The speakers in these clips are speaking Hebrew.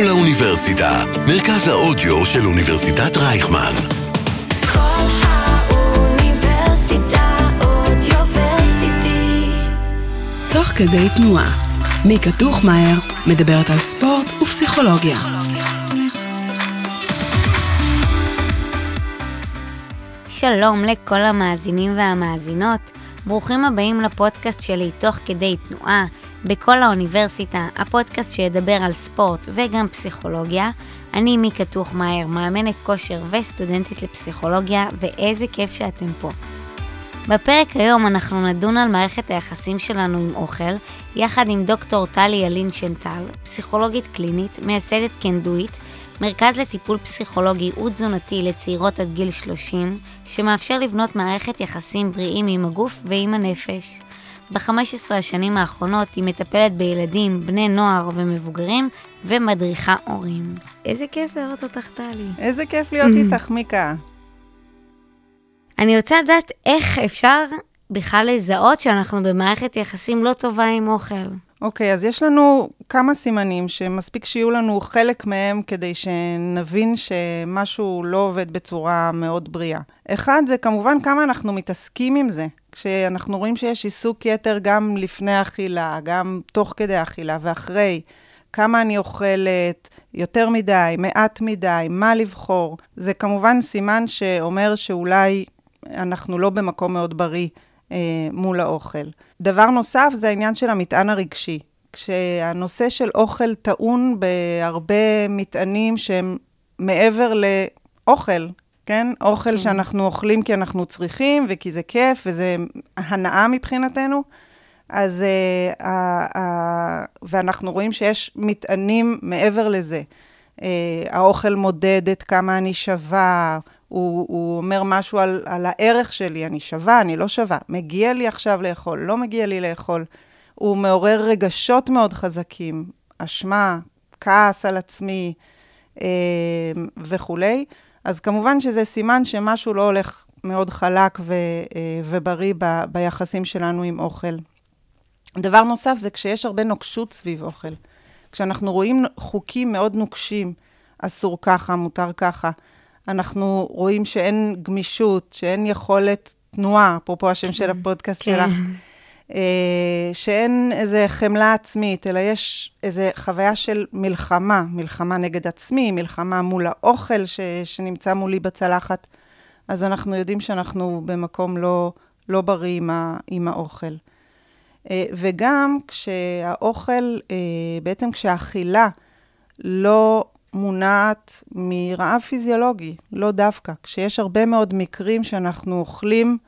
כל האוניברסיטה, מרכז האודיו של אוניברסיטת רייכמן. כל האוניברסיטה אודיוורסיטי. תוך כדי תנועה. מיקה טוכמאייר מדברת על ספורט ופסיכולוגיה. שלום לכל המאזינים והמאזינות, ברוכים הבאים לפודקאסט שלי תוך כדי תנועה, בכל האוניברסיטה, הפודקאסט שידבר על ספורט וגם פסיכולוגיה. אני מיקה טוכמאייר, מאמנת כושר וסטודנטית לפסיכולוגיה, ואיזה כיף שאתם פה. בפרק היום אנחנו נדון על מערכת היחסים שלנו עם אוכל, יחד עם דוקטור טלי ילין שנטל, פסיכולוגית קלינית, מייסדת קנדואית, מרכז לטיפול פסיכולוגי ותזונתי לצעירות עד גיל 30, שמאפשר לבנות מערכת יחסים בריאים עם הגוף ועם הנפש. ב-15 השנים האחרונות היא מטפלת בילדים, בני נוער ומבוגרים, ומדריכה הורים. איזה כיף לראות אותך, טלי. איזה כיף להיות איתך, מיקה. אני רוצה לדעת איך אפשר בכלל לזהות שאנחנו במערכת יחסים לא טובה עם אוכל. אוקיי, אז יש לנו כמה סימנים שמספיק שיהיו לנו חלק מהם כדי שנבין שמשהו לא עובד בצורה מאוד בריאה. אחד, זה כמובן כמה אנחנו מתעסקים עם זה. כשאנחנו רואים שיש עיסוק יתר גם לפני האכילה, גם תוך כדי האכילה ואחרי. כמה אני אוכלת, יותר מדי, מעט מדי, מה לבחור. זה כמובן סימן שאומר שאולי אנחנו לא במקום מאוד בריא אה, מול האוכל. דבר נוסף זה העניין של המטען הרגשי. כשהנושא של אוכל טעון בהרבה מטענים שהם מעבר לאוכל, כן? אוכל כן. שאנחנו אוכלים כי אנחנו צריכים וכי זה כיף וזה הנאה מבחינתנו. אז, uh, uh, uh, ואנחנו רואים שיש מטענים מעבר לזה. Uh, האוכל מודד את כמה אני שווה, הוא, הוא אומר משהו על, על הערך שלי, אני שווה, אני לא שווה, מגיע לי עכשיו לאכול, לא מגיע לי לאכול. הוא מעורר רגשות מאוד חזקים, אשמה, כעס על עצמי uh, וכולי. אז כמובן שזה סימן שמשהו לא הולך מאוד חלק ו, uh, ובריא ב, ביחסים שלנו עם אוכל. דבר נוסף זה כשיש הרבה נוקשות סביב אוכל. כשאנחנו רואים חוקים מאוד נוקשים, אסור ככה, מותר ככה, אנחנו רואים שאין גמישות, שאין יכולת תנועה, אפרופו השם של הפודקאסט כן. שלך, אה, שאין איזה חמלה עצמית, אלא יש איזו חוויה של מלחמה, מלחמה נגד עצמי, מלחמה מול האוכל ש, שנמצא מולי בצלחת, אז אנחנו יודעים שאנחנו במקום לא, לא בריא עם, ה, עם האוכל. אה, וגם כשהאוכל, אה, בעצם כשהאכילה לא מונעת מרעב פיזיולוגי, לא דווקא. כשיש הרבה מאוד מקרים שאנחנו אוכלים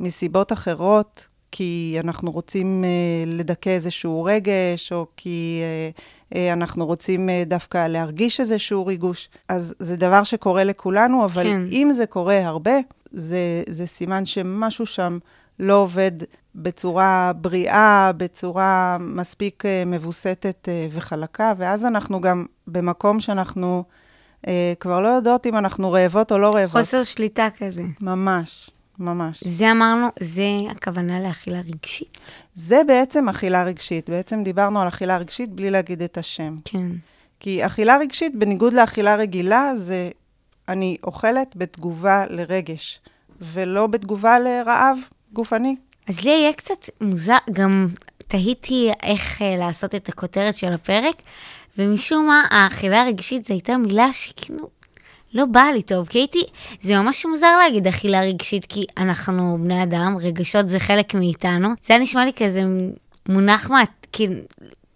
מסיבות אחרות, כי אנחנו רוצים uh, לדכא איזשהו רגש, או כי uh, uh, אנחנו רוצים דווקא להרגיש איזשהו ריגוש. אז זה דבר שקורה לכולנו, אבל כן. אם זה קורה הרבה, זה, זה סימן שמשהו שם לא עובד בצורה בריאה, בצורה מספיק מבוסתת וחלקה, ואז אנחנו גם במקום שאנחנו כבר לא יודעות אם אנחנו רעבות או לא רעבות. חוסר שליטה כזה. ממש, ממש. זה אמרנו, זה הכוונה לאכילה רגשית. זה בעצם אכילה רגשית. בעצם דיברנו על אכילה רגשית בלי להגיד את השם. כן. כי אכילה רגשית, בניגוד לאכילה רגילה, זה אני אוכלת בתגובה לרגש, ולא בתגובה לרעב גופני. אז לי יהיה קצת מוזר, גם תהיתי איך אה, לעשות את הכותרת של הפרק, ומשום מה, האכילה הרגשית זו הייתה מילה שכאילו לא באה לי טוב, כי הייתי, זה ממש מוזר להגיד אכילה רגשית, כי אנחנו בני אדם, רגשות זה חלק מאיתנו. זה היה נשמע לי כזה מונח, מה, כאילו,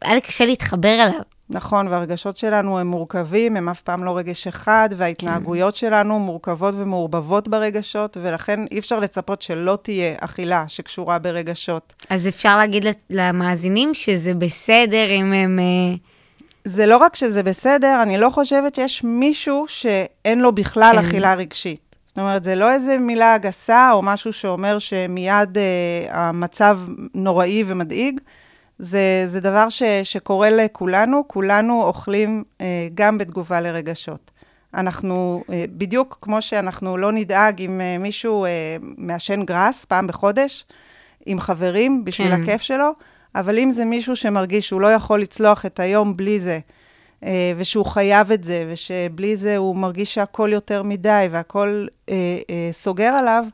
היה לי קשה להתחבר אליו. נכון, והרגשות שלנו הם מורכבים, הם אף פעם לא רגש אחד, וההתנהגויות שלנו מורכבות ומעורבבות ברגשות, ולכן אי אפשר לצפות שלא תהיה אכילה שקשורה ברגשות. אז אפשר להגיד למאזינים שזה בסדר אם הם... זה לא רק שזה בסדר, אני לא חושבת שיש מישהו שאין לו בכלל. כן. אכילה רגשית. זאת אומרת, זה לא איזה מילה גסה או משהו שאומר שמיד אה, המצב נוראי ומדאיג. זה, זה דבר ש, שקורה לכולנו, כולנו אוכלים אה, גם בתגובה לרגשות. אנחנו, אה, בדיוק כמו שאנחנו לא נדאג אם אה, מישהו אה, מעשן גראס פעם בחודש, עם חברים, בשביל כן. הכיף שלו, אבל אם זה מישהו שמרגיש שהוא לא יכול לצלוח את היום בלי זה, אה, ושהוא חייב את זה, ושבלי זה הוא מרגיש שהכל יותר מדי והכל אה, אה, סוגר עליו,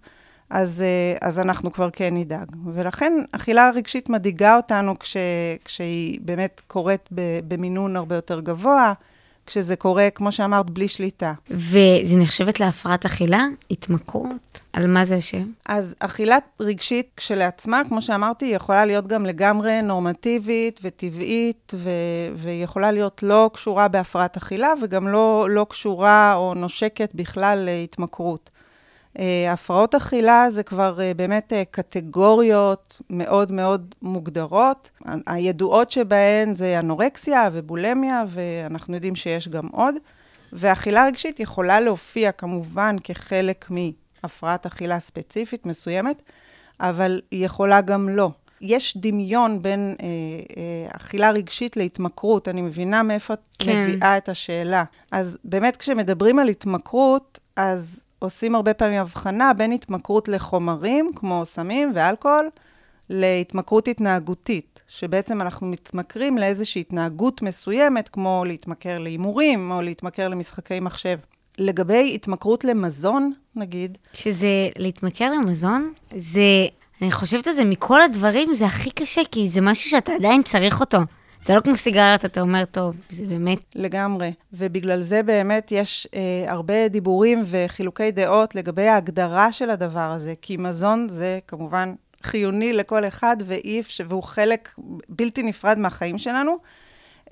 אז, אה, אז אנחנו כבר כן נדאג. ולכן אכילה רגשית מדאיגה אותנו כש, כשהיא באמת קורית במינון הרבה יותר גבוה, כשזה קורה, כמו שאמרת, בלי שליטה. וזה נחשבת להפרעת אכילה? התמכרות? על מה זה יושב? אז אכילה רגשית כשלעצמה, כמו שאמרתי, היא יכולה להיות גם לגמרי נורמטיבית וטבעית, ו- והיא יכולה להיות לא קשורה בהפרעת אכילה, וגם לא, לא קשורה או נושקת בכלל להתמכרות. אה, הפרעות אכילה זה כבר אה, באמת אה, קטגוריות מאוד מאוד מוגדרות. הידועות שבהן זה אנורקסיה ובולמיה, ואנחנו יודעים שיש גם עוד. ואכילה רגשית יכולה להופיע כמובן כחלק מהפרעת אכילה ספציפית מסוימת, אבל היא יכולה גם לא. יש דמיון בין אה, אה, אכילה רגשית להתמכרות, אני מבינה מאיפה את כן. מביאה את השאלה. אז באמת כשמדברים על התמכרות, אז עושים הרבה פעמים הבחנה בין התמכרות לחומרים, כמו סמים ואלכוהול, להתמכרות התנהגותית, שבעצם אנחנו מתמכרים לאיזושהי התנהגות מסוימת, כמו להתמכר להימורים או להתמכר למשחקי מחשב. לגבי התמכרות למזון, נגיד, שזה להתמכר למזון, זה, אני חושבת על זה, מכל הדברים זה הכי קשה, כי זה משהו שאתה עדיין צריך אותו. זה לא כמו סיגריות, אתה אומר, טוב, זה באמת... לגמרי. ובגלל זה באמת יש אה, הרבה דיבורים וחילוקי דעות לגבי ההגדרה של הדבר הזה, כי מזון זה כמובן חיוני לכל אחד, ואי אפשר, והוא חלק בלתי נפרד מהחיים שלנו.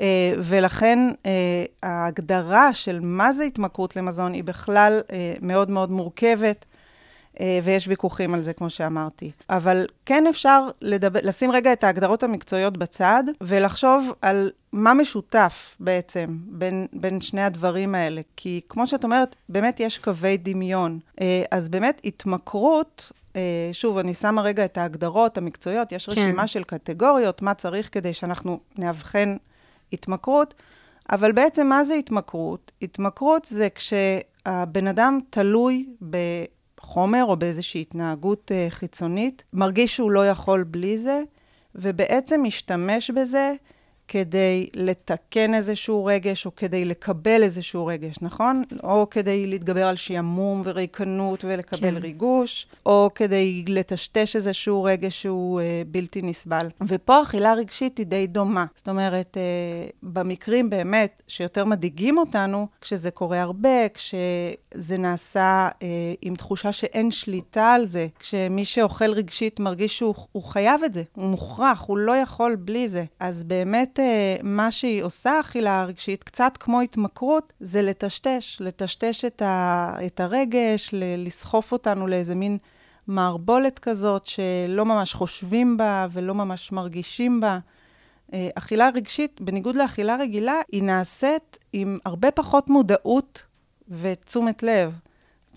אה, ולכן אה, ההגדרה של מה זה התמכרות למזון היא בכלל אה, מאוד מאוד מורכבת. אה, ויש ויכוחים על זה, כמו שאמרתי. אבל כן אפשר לדבר, לשים רגע את ההגדרות המקצועיות בצד, ולחשוב על מה משותף בעצם בין, בין שני הדברים האלה. כי כמו שאת אומרת, באמת יש קווי דמיון. אה, אז באמת התמכרות, אה, שוב, אני שמה רגע את ההגדרות המקצועיות, יש כן. רשימה של קטגוריות, מה צריך כדי שאנחנו נאבחן התמכרות. אבל בעצם מה זה התמכרות? התמכרות זה כשהבן אדם תלוי בחומר או באיזושהי התנהגות אה, חיצונית, מרגיש שהוא לא יכול בלי זה, ובעצם משתמש בזה כדי לתקן איזשהו רגש, או כדי לקבל איזשהו רגש, נכון? או כדי להתגבר על שעמום וריקנות ולקבל כן. ריגוש, או כדי לטשטש איזשהו רגש שהוא אה, בלתי נסבל. ופה אכילה רגשית היא די דומה. זאת אומרת, אה, במקרים באמת שיותר מדאיגים אותנו, כשזה קורה הרבה, כשזה נעשה אה, עם תחושה שאין שליטה על זה, כשמי שאוכל רגשית מרגיש שהוא הוא חייב את זה, הוא מוכרח, הוא לא יכול בלי זה. אז באמת, אה, מה שהיא עושה, אכילה רגשית, קצת כמו התמכרות, זה לטשטש, לטשטש את, ה, את הרגש, ל- לסחוף אותנו לאיזה מין מערבולת כזאת, שלא ממש חושבים בה ולא ממש מרגישים בה. אה, אכילה רגשית, בניגוד לאכילה רגילה, היא נעשית עם הרבה פחות מודעות ותשומת לב.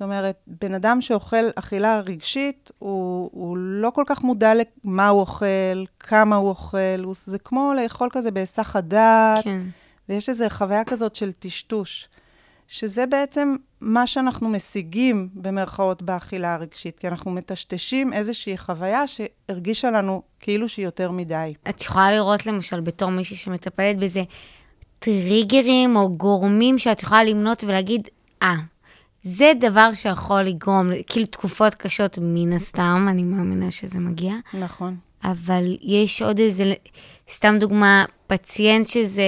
זאת אומרת, בן אדם שאוכל אכילה רגשית, הוא, הוא לא כל כך מודע למה הוא אוכל, כמה הוא אוכל, הוא, זה כמו לאכול כזה בהיסח הדעת, כן. ויש איזו חוויה כזאת של טשטוש, שזה בעצם מה שאנחנו משיגים, במרכאות, באכילה הרגשית, כי אנחנו מטשטשים איזושהי חוויה שהרגישה לנו כאילו שהיא יותר מדי. את יכולה לראות למשל בתור מישהי שמטפלת בזה, טריגרים או גורמים שאת יכולה למנות ולהגיד, אה, זה דבר שיכול לגרום, כאילו תקופות קשות מן הסתם, אני מאמינה שזה מגיע, נכון. אבל יש עוד איזה, סתם דוגמה, פציינט שזה,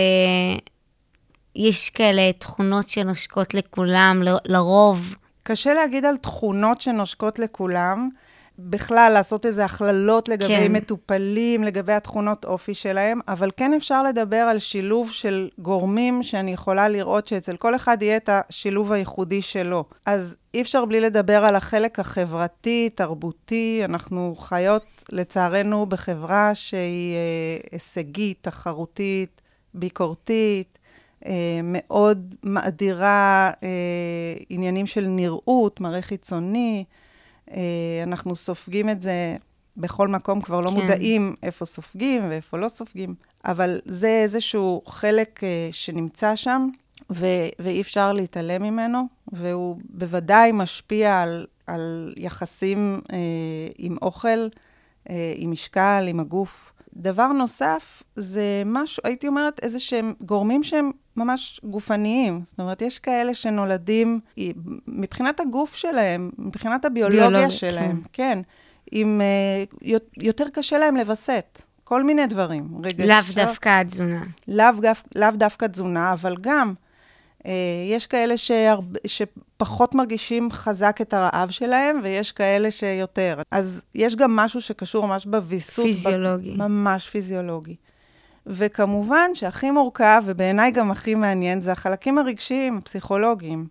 יש כאלה תכונות שנושקות לכולם, ל- לרוב. קשה להגיד על תכונות שנושקות לכולם. בכלל, לעשות איזה הכללות לגבי כן. מטופלים, לגבי התכונות אופי שלהם, אבל כן אפשר לדבר על שילוב של גורמים שאני יכולה לראות שאצל כל אחד יהיה את השילוב הייחודי שלו. אז אי אפשר בלי לדבר על החלק החברתי, תרבותי. אנחנו חיות, לצערנו, בחברה שהיא אה, הישגית, תחרותית, ביקורתית. אה, מאוד מאדירה אה, עניינים של נראות, מראה חיצוני. אה, אנחנו סופגים את זה בכל מקום, כבר לא כן. מודעים איפה סופגים ואיפה לא סופגים, אבל זה איזשהו חלק אה, שנמצא שם, ו- ואי אפשר להתעלם ממנו, והוא בוודאי משפיע על, על יחסים אה, עם אוכל, אה, עם משקל, עם הגוף. דבר נוסף, זה משהו, הייתי אומרת, איזה שהם גורמים שהם ממש גופניים. זאת אומרת, יש כאלה שנולדים, מבחינת הגוף שלהם, מבחינת הביולוגיה ביולוגיה, שלהם, כן, עם, uh, יותר קשה להם לווסת. כל מיני דברים. רגשות, לאו דווקא התזונה. לאו, לאו דווקא תזונה, אבל גם אה, יש כאלה שהרב, שפחות מרגישים חזק את הרעב שלהם, ויש כאלה שיותר. אז יש גם משהו שקשור ממש בוויסות. פיזיולוגי. ב, ממש פיזיולוגי. וכמובן שהכי מורכב, ובעיניי גם הכי מעניין, זה החלקים הרגשיים, הפסיכולוגיים,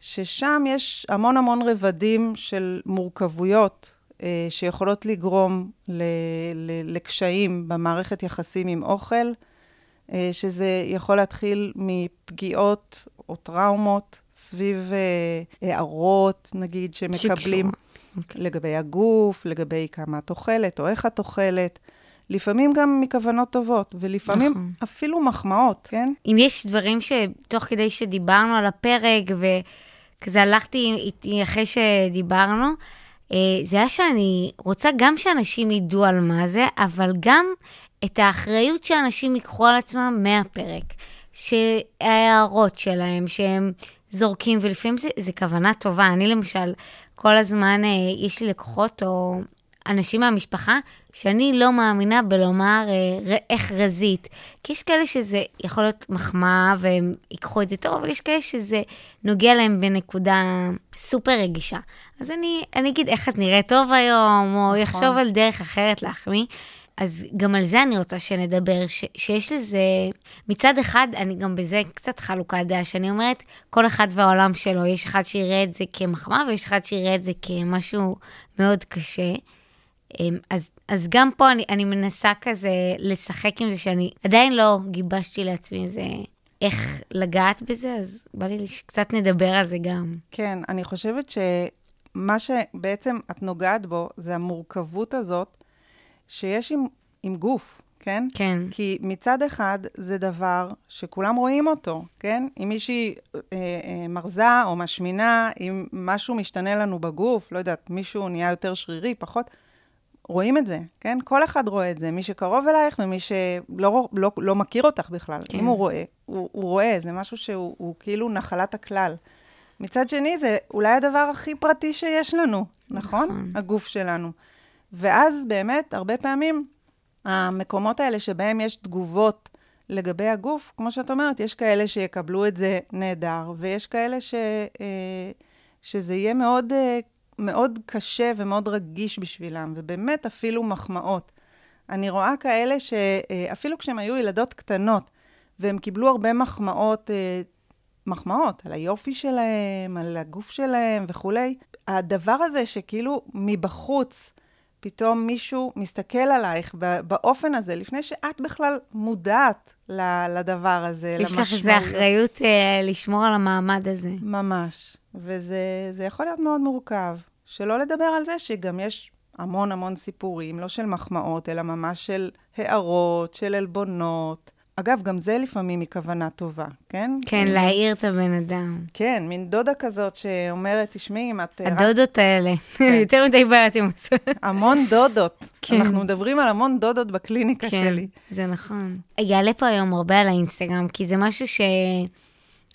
ששם יש המון המון רבדים של מורכבויות אה, שיכולות לגרום ל, ל, לקשיים במערכת יחסים עם אוכל, אה, שזה יכול להתחיל מפגיעות או טראומות סביב אה, הערות, נגיד, שמקבלים שקשורות. לגבי הגוף, לגבי כמה את אוכלת או איך את אוכלת. לפעמים גם מכוונות טובות, ולפעמים נכון. אפילו מחמאות, כן? אם יש דברים שתוך כדי שדיברנו על הפרק, וכזה הלכתי איתי אחרי שדיברנו, אה, זה היה שאני רוצה גם שאנשים ידעו על מה זה, אבל גם את האחריות שאנשים ייקחו על עצמם מהפרק. שההערות שלהם, שהם זורקים, ולפעמים זה, זה כוונה טובה. אני למשל, כל הזמן אה, יש לי לקוחות או אנשים מהמשפחה, שאני לא מאמינה בלומר אה, איך רזית. כי יש כאלה שזה יכול להיות מחמאה והם ייקחו את זה טוב, אבל יש כאלה שזה נוגע להם בנקודה סופר רגישה. אז אני, אני אגיד איך את נראית טוב היום, או יחשוב על דרך אחרת להחמיא. אז גם על זה אני רוצה שנדבר, ש, שיש לזה, מצד אחד, אני גם בזה קצת חלוקת דעה, שאני אומרת, כל אחד והעולם שלו, יש אחד שיראה את זה כמחמאה, ויש אחד שיראה את זה כמשהו מאוד קשה. אמ, אז, אז גם פה אני, אני מנסה כזה לשחק עם זה, שאני עדיין לא גיבשתי לעצמי איזה איך לגעת בזה, אז בא לי שקצת נדבר על זה גם. כן, אני חושבת שמה שבעצם את נוגעת בו, זה המורכבות הזאת שיש עם, עם גוף, כן? כן. כי מצד אחד זה דבר שכולם רואים אותו, כן? אם מישהי אה, אה, מרזה או משמינה, אם משהו משתנה לנו בגוף, לא יודעת, מישהו נהיה יותר שרירי, פחות, רואים את זה, כן? כל אחד רואה את זה, מי שקרוב אלייך ומי שלא לא, לא מכיר אותך בכלל. כן. אם הוא רואה, הוא, הוא רואה, זה משהו שהוא הוא כאילו נחלת הכלל. מצד שני, זה אולי הדבר הכי פרטי שיש לנו, נכון? נכון. הגוף שלנו. ואז באמת, הרבה פעמים, המקומות האלה שבהם יש תגובות לגבי הגוף, כמו שאת אומרת, יש כאלה שיקבלו את זה נהדר, ויש כאלה ש, אה, שזה יהיה מאוד, אה, מאוד קשה ומאוד רגיש בשבילם, ובאמת אפילו מחמאות. אני רואה כאלה שאפילו כשהם היו ילדות קטנות, והם קיבלו הרבה מחמאות, אה, מחמאות על היופי שלהם, על הגוף שלהם וכולי, הדבר הזה שכאילו מבחוץ, פתאום מישהו מסתכל עלייך באופן הזה, לפני שאת בכלל מודעת לדבר הזה, יש לך איזו אחריות אה, לשמור על המעמד הזה. ממש. וזה זה יכול להיות מאוד מורכב. שלא לדבר על זה שגם יש המון המון סיפורים, לא של מחמאות, אלא ממש של הערות, של עלבונות. אגב, גם זה לפעמים מכוונה טובה, כן? כן, להעיר את הבן אדם. כן, מין דודה כזאת שאומרת, תשמעי, אם את... רק הדודות האלה, כן. יותר מדי בעיות עם זה. המון דודות. כן. אנחנו מדברים על המון דודות בקליניקה כן, שלי. זה נכון. יעלה פה היום הרבה על האינסטגרם, כי זה משהו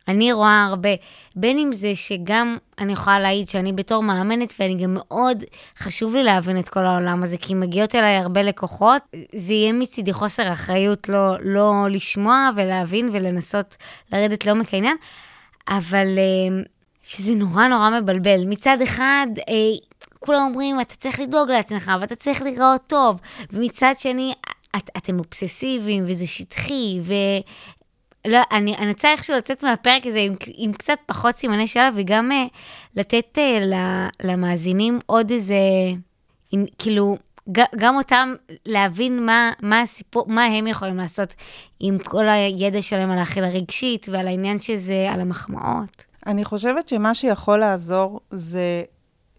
שאני רואה הרבה, בין אם זה שגם אני יכולה להעיד שאני בתור מאמנת, ואני גם מאוד, חשוב לי להבין את כל העולם הזה, כי מגיעות אליי הרבה לקוחות, זה יהיה מצידי חוסר אחריות לא, לא לשמוע ולהבין ולנסות לרדת לעומק העניין, אבל אה, שזה נורא נורא מבלבל. מצד אחד, אה, כולם אומרים, אתה צריך לדאוג לעצמך, ואתה צריך להיראות טוב, ומצד שני, את, אתם אובססיביים, וזה שטחי, ו... לא, אני, רוצה איכשהו לצאת מהפרק הזה עם, עם קצת פחות סימני שאלה, וגם uh, לתת uh, למאזינים עוד איזה, in, כאילו, ג, גם אותם להבין מה, מה הסיפור, מה הם יכולים לעשות עם כל הידע שלהם על האכילה רגשית ועל העניין שזה, על המחמאות. אני חושבת שמה שיכול לעזור זה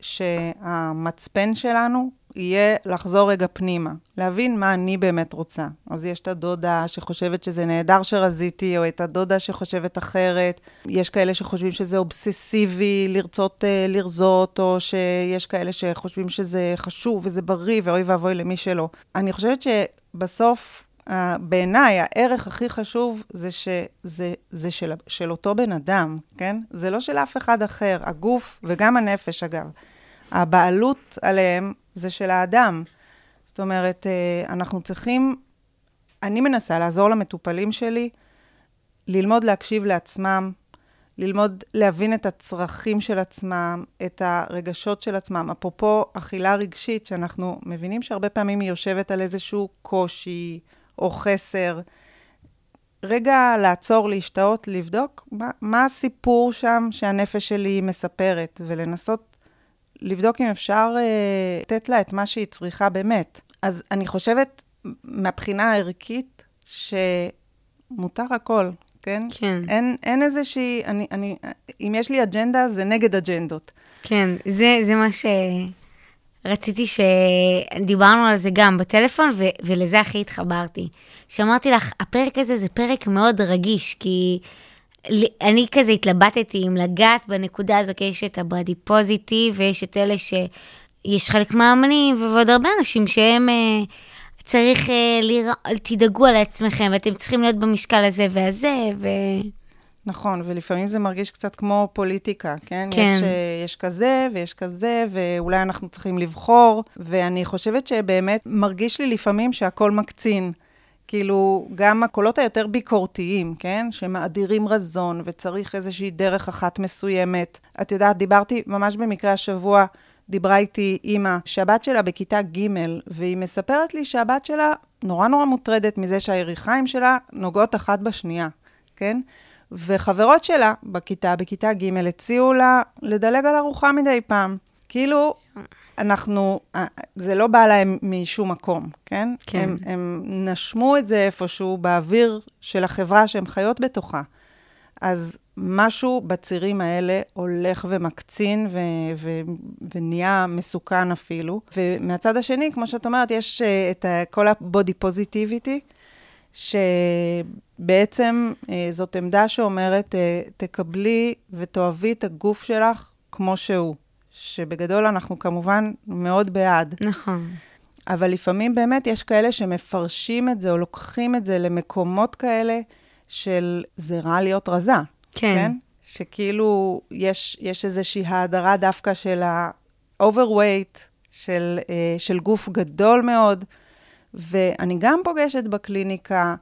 שהמצפן שלנו יהיה לחזור רגע פנימה, להבין מה אני באמת רוצה. אז יש את הדודה שחושבת שזה נהדר שרזיתי, או את הדודה שחושבת אחרת. יש כאלה שחושבים שזה אובססיבי לרצות uh, לרזות, או שיש כאלה שחושבים שזה חשוב וזה בריא, ואוי ואבוי למי שלא. אני חושבת בסוף, אה, בעיניי, הערך הכי חשוב זה שזה זה של, של אותו בן אדם, כן? זה לא של אף אחד אחר, הגוף וגם הנפש, אגב. הבעלות עליהם זה של האדם. זאת אומרת, אה, אנחנו צריכים, אני מנסה לעזור למטופלים שלי ללמוד להקשיב לעצמם, ללמוד להבין את הצרכים של עצמם, את הרגשות של עצמם. אפרופו אכילה רגשית, שאנחנו מבינים שהרבה פעמים היא יושבת על איזשהו קושי או חסר. רגע לעצור, להשתאות, לבדוק מה, מה הסיפור שם שהנפש שלי מספרת, ולנסות לבדוק אם אפשר אה, לתת לה את מה שהיא צריכה באמת. אז אני חושבת, מהבחינה הערכית, שמותר הכל, כן? כן. אין, אין איזושהי, אני, אני, אם יש לי אג'נדה, זה נגד אג'נדות. כן, זה, זה מה שרציתי שדיברנו על זה גם בטלפון, ו- ולזה הכי התחברתי. שאמרתי לך, הפרק הזה זה פרק מאוד רגיש, כי אני כזה התלבטתי אם לגעת בנקודה הזו, כי יש את הבאדי פוזיטיב, ויש את אלה שיש חלק מהאמנים, ועוד הרבה אנשים שהם... אה, צריך אה, לרא... תדאגו על עצמכם, ואתם צריכים להיות במשקל הזה והזה, ו... נכון, ולפעמים זה מרגיש קצת כמו פוליטיקה, כן? כן. יש, אה, יש כזה ויש כזה, ואולי אנחנו צריכים לבחור, ואני חושבת שבאמת מרגיש לי לפעמים שהכל מקצין. כאילו, גם הקולות היותר ביקורתיים, כן? שמאדירים רזון וצריך איזושהי דרך אחת מסוימת. את יודעת, דיברתי ממש במקרה השבוע, דיברה איתי אימא שהבת שלה בכיתה ג', והיא מספרת לי שהבת שלה נורא נורא מוטרדת מזה שהיריחיים שלה נוגעות אחת בשנייה, כן? וחברות שלה בכיתה, בכיתה ג', הציעו לה לדלג על ארוחה מדי פעם. כאילו, אנחנו, אה, זה לא בא להם משום מקום, כן? כן. הם, הם נשמו את זה איפשהו באוויר של החברה שהם חיות בתוכה. אז משהו בצירים האלה הולך ומקצין ו- ו- ונהיה מסוכן אפילו. ומהצד השני, כמו שאת אומרת, יש uh, את ה- כל ה-body positivity, שבעצם uh, זאת עמדה שאומרת, תקבלי ותאהבי את הגוף שלך כמו שהוא. שבגדול אנחנו כמובן מאוד בעד. נכון. אבל לפעמים באמת יש כאלה שמפרשים את זה או לוקחים את זה למקומות כאלה של זה רע להיות רזה. כן. כן? שכאילו יש, יש איזושהי האדרה דווקא של ה-overweight, של, אה, של גוף גדול מאוד. ואני גם פוגשת בקליניקה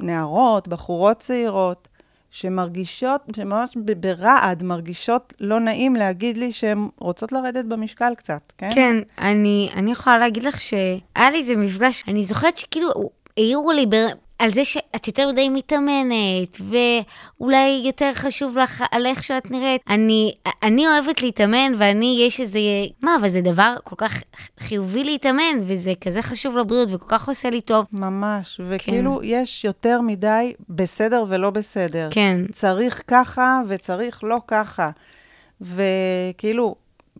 נערות, בחורות צעירות, שמרגישות, שממש ברעד מרגישות לא נעים להגיד לי שהן רוצות לרדת במשקל קצת, כן? כן, אני, אני יכולה להגיד לך שהיה לי איזה מפגש, אני זוכרת שכאילו העירו לי. על זה שאת יותר מדי מתאמנת, ואולי יותר חשוב לך על איך שאת נראית. אני, אני אוהבת להתאמן, ואני, יש איזה... מה, אבל זה דבר כל כך חיובי להתאמן, וזה כזה חשוב לבריאות, וכל כך עושה לי טוב. ממש, וכאילו כן. יש יותר מדי בסדר ולא בסדר. כן. צריך ככה וצריך לא ככה. וכאילו,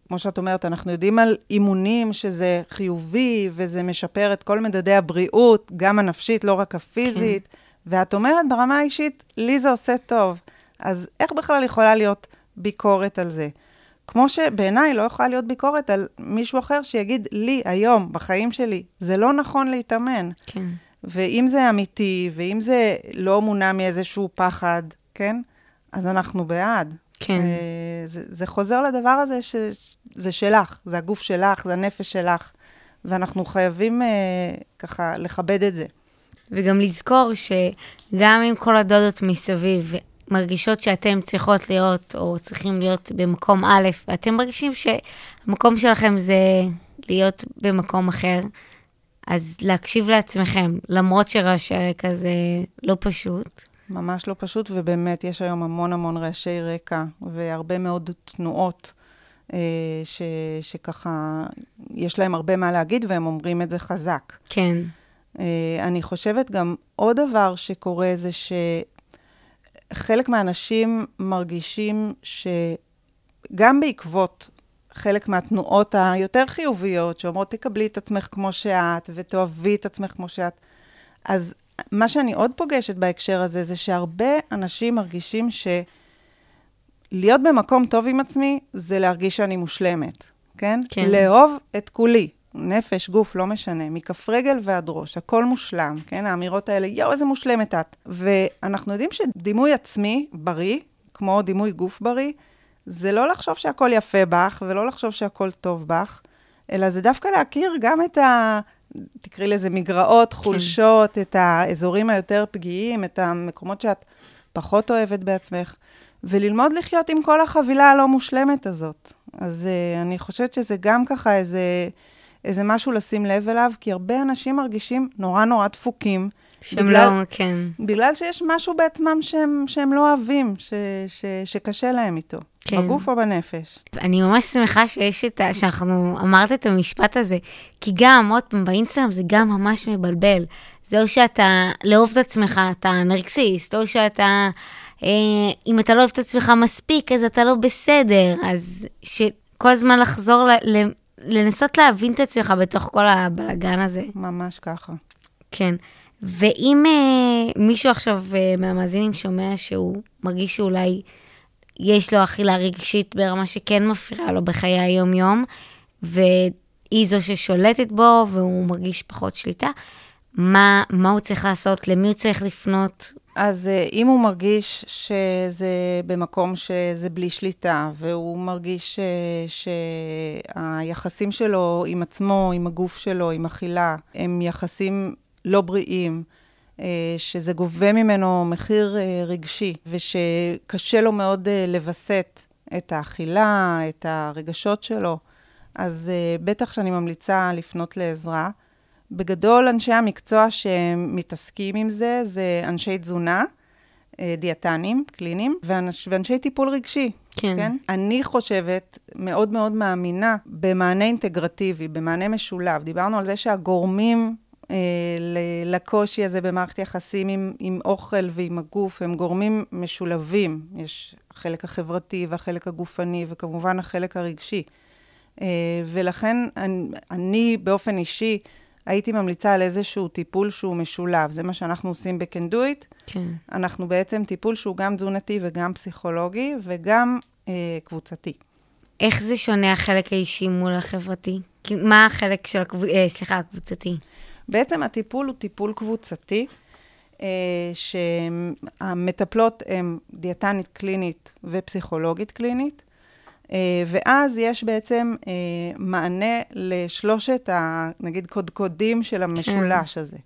כמו שאת אומרת, אנחנו יודעים על אימונים שזה חיובי וזה משפר את כל מדדי הבריאות, גם הנפשית, לא רק הפיזית. כן. ואת אומרת ברמה האישית, לי זה עושה טוב. אז איך בכלל יכולה להיות ביקורת על זה? כמו שבעיניי לא יכולה להיות ביקורת על מישהו אחר שיגיד לי היום, בחיים שלי, זה לא נכון להתאמן. כן. ואם זה אמיתי, ואם זה לא מונע מאיזשהו פחד, כן? אז אנחנו בעד. כן. אה, זה, זה חוזר לדבר הזה שזה שלך, זה הגוף שלך, זה הנפש שלך, ואנחנו חייבים אה, ככה לכבד את זה. וגם לזכור שגם אם כל הדודות מסביב מרגישות שאתם צריכות להיות, או צריכים להיות במקום א', ואתם מרגישים שהמקום שלכם זה להיות במקום אחר, אז להקשיב לעצמכם, למרות שרעשי הרקע זה לא פשוט. ממש לא פשוט, ובאמת יש היום המון המון רעשי רקע, והרבה מאוד תנועות אה, ש, שככה, יש להם הרבה מה להגיד, והם אומרים את זה חזק. כן. אה, אני חושבת גם עוד דבר שקורה זה שחלק מהאנשים מרגישים שגם בעקבות חלק מהתנועות היותר חיוביות, שאומרות, תקבלי את עצמך כמו שאת, ותאהבי את עצמך כמו שאת, אז מה שאני עוד פוגשת בהקשר הזה, זה שהרבה אנשים מרגישים שלהיות במקום טוב עם עצמי, זה להרגיש שאני מושלמת, כן? כן. לאהוב את כולי. נפש, גוף, לא משנה, מכף רגל ועד ראש, הכל מושלם, כן? האמירות האלה, יואו, איזה מושלמת את. ואנחנו יודעים שדימוי עצמי בריא, כמו דימוי גוף בריא, זה לא לחשוב שהכל יפה בך, ולא לחשוב שהכל טוב בך, אלא זה דווקא להכיר גם את ה... תקראי לזה מגרעות, חולשות, כן. את האזורים היותר פגיעים, את המקומות שאת פחות אוהבת בעצמך, וללמוד לחיות עם כל החבילה הלא מושלמת הזאת. אז uh, אני חושבת שזה גם ככה איזה, איזה משהו לשים לב אליו, כי הרבה אנשים מרגישים נורא נורא דפוקים. שהם בגלל, לא, כן. בגלל שיש משהו בעצמם שהם, שהם לא אוהבים, ש, ש, שקשה להם איתו, כן. בגוף או בנפש. אני ממש שמחה שיש את ה... שאנחנו אמרת את המשפט הזה, כי גם, עוד פעם, באינסטגרם זה גם ממש מבלבל. זה או שאתה, לאהוב את עצמך, אתה נרקסיסט, או שאתה, אה, אם אתה לא אוהב את עצמך מספיק, אז אתה לא בסדר. אז שכל הזמן לחזור, ל, ל, לנסות להבין את עצמך בתוך כל הבלגן הזה. ממש ככה. כן. ואם אה, מישהו עכשיו אה, מהמאזינים שומע שהוא מרגיש שאולי יש לו אכילה רגשית ברמה שכן מפריעה לו בחיי היום-יום, והיא זו ששולטת בו והוא מרגיש פחות שליטה, מה, מה הוא צריך לעשות? למי הוא צריך לפנות? אז אה, אם הוא מרגיש שזה במקום שזה בלי שליטה, והוא מרגיש ש- שהיחסים שלו עם עצמו, עם הגוף שלו, עם אכילה, הם יחסים לא בריאים, אה, שזה גובה ממנו מחיר אה, רגשי, ושקשה לו מאוד אה, לווסת את האכילה, את הרגשות שלו, אז בטח שאני ממליצה לפנות לעזרה. בגדול, אנשי המקצוע שמתעסקים עם זה, זה אנשי תזונה, דיאטנים, קליניים, ואנש, ואנשי טיפול רגשי. כן. כן? אני חושבת, מאוד מאוד מאמינה, במענה אינטגרטיבי, במענה משולב. דיברנו על זה שהגורמים לקושי הזה במערכת יחסים עם, עם אוכל ועם הגוף, הם גורמים משולבים. יש החלק החברתי והחלק הגופני, וכמובן החלק הרגשי. אה, ולכן אני, אני באופן אישי הייתי ממליצה על איזשהו טיפול שהוא משולב. זה מה שאנחנו עושים ב-can do it. כן. אנחנו בעצם טיפול שהוא גם תזונתי וגם פסיכולוגי וגם אה, קבוצתי. איך זה שונה החלק האישי מול החברתי? מה החלק של. אה, סליחה, הקבוצתי? בעצם הטיפול הוא טיפול קבוצתי, אה, שהמטפלות הן דיאטנית קלינית ופסיכולוגית קלינית, אה, ואז יש בעצם אה, מענה לשלושת, ה, נגיד, קודקודים של המשולש הזה.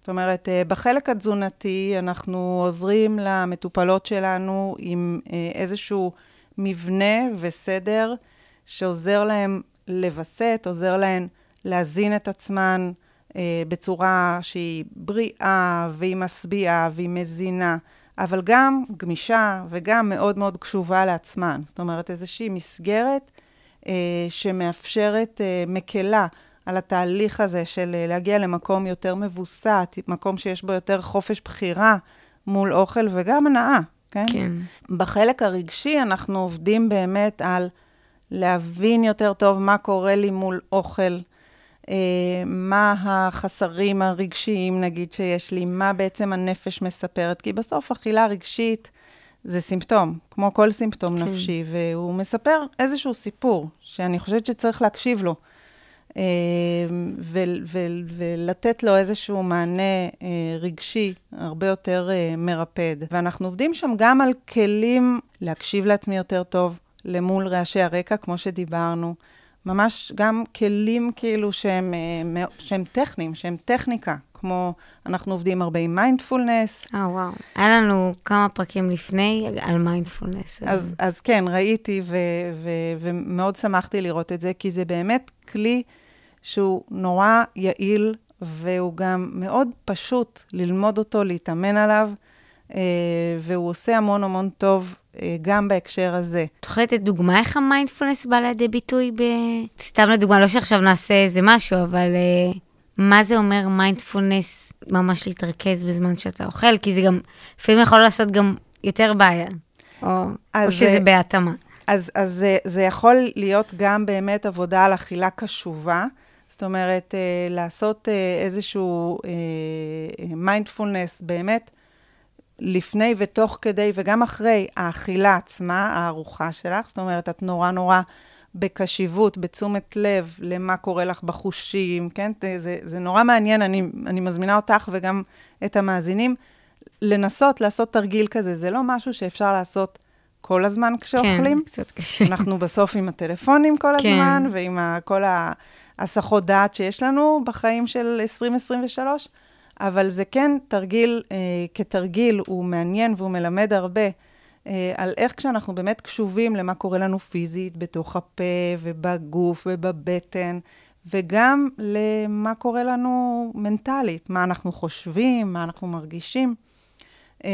זאת אומרת, אה, בחלק התזונתי אנחנו עוזרים למטופלות שלנו עם אה, איזשהו מבנה וסדר שעוזר להם לווסת, עוזר להן להזין את עצמן בצורה שהיא בריאה והיא משביעה והיא מזינה, אבל גם גמישה וגם מאוד מאוד קשובה לעצמן. זאת אומרת, איזושהי מסגרת אה, שמאפשרת, אה, מקלה על התהליך הזה של אה, להגיע למקום יותר מבוסת, מקום שיש בו יותר חופש בחירה מול אוכל וגם הנאה, כן? כן. בחלק הרגשי אנחנו עובדים באמת על להבין יותר טוב מה קורה לי מול אוכל, אה, מה החסרים הרגשיים, נגיד, שיש לי, מה בעצם הנפש מספרת, כי בסוף אכילה רגשית זה סימפטום, כמו כל סימפטום כן. נפשי, והוא מספר איזשהו סיפור, שאני חושבת שצריך להקשיב לו. אה, ו- ו- ולתת לו איזשהו מענה אה, רגשי הרבה יותר אה, מרפד. ואנחנו עובדים שם גם על כלים להקשיב לעצמי יותר טוב למול רעשי הרקע, כמו שדיברנו. ממש גם כלים כאילו שהם, אה, שהם טכניים, שהם טכניקה, כמו אנחנו עובדים הרבה עם מיינדפולנס. אה, וואו. היה לנו כמה פרקים לפני על מיינדפולנס. אז, אז כן, ראיתי ו- ו- ומאוד שמחתי לראות את זה, כי זה באמת כלי שהוא נורא יעיל, והוא גם מאוד פשוט ללמוד אותו, להתאמן עליו, אה, והוא עושה המון המון טוב גם בהקשר הזה. תוכלי לתת דוגמה איך המיינדפולנס בא לידי ביטוי ב... סתם לדוגמה, לא שעכשיו נעשה איזה משהו, אבל אה, מה זה אומר מיינדפולנס ממש להתרכז בזמן שאתה אוכל? כי זה גם, לפעמים יכול לעשות גם יותר בעיה. או, אז או שזה זה- בהתאמה. אז, אז זה, זה יכול להיות גם באמת עבודה על אכילה קשובה, זאת אומרת, אה, לעשות אה, איזשהו מיינדפולנס באמת לפני ותוך כדי וגם אחרי האכילה עצמה, הארוחה שלך, זאת אומרת, את נורא נורא בקשיבות, בתשומת לב למה קורה לך בחושים, כן? זה, זה, זה נורא מעניין, אני, אני מזמינה אותך וגם את המאזינים לנסות לעשות תרגיל כזה. זה לא משהו שאפשר לעשות כל הזמן כשאוכלים. כן, קצת קשה. אנחנו בסוף עם הטלפונים כל כן. הזמן, ועם כל ההסחות דעת שיש לנו בחיים של 2023, אבל זה כן תרגיל, אה, כתרגיל, הוא מעניין והוא מלמד הרבה אה, על איך כשאנחנו באמת קשובים למה קורה לנו פיזית, בתוך הפה ובגוף ובבטן, וגם למה קורה לנו מנטלית, מה אנחנו חושבים, מה אנחנו מרגישים. אה,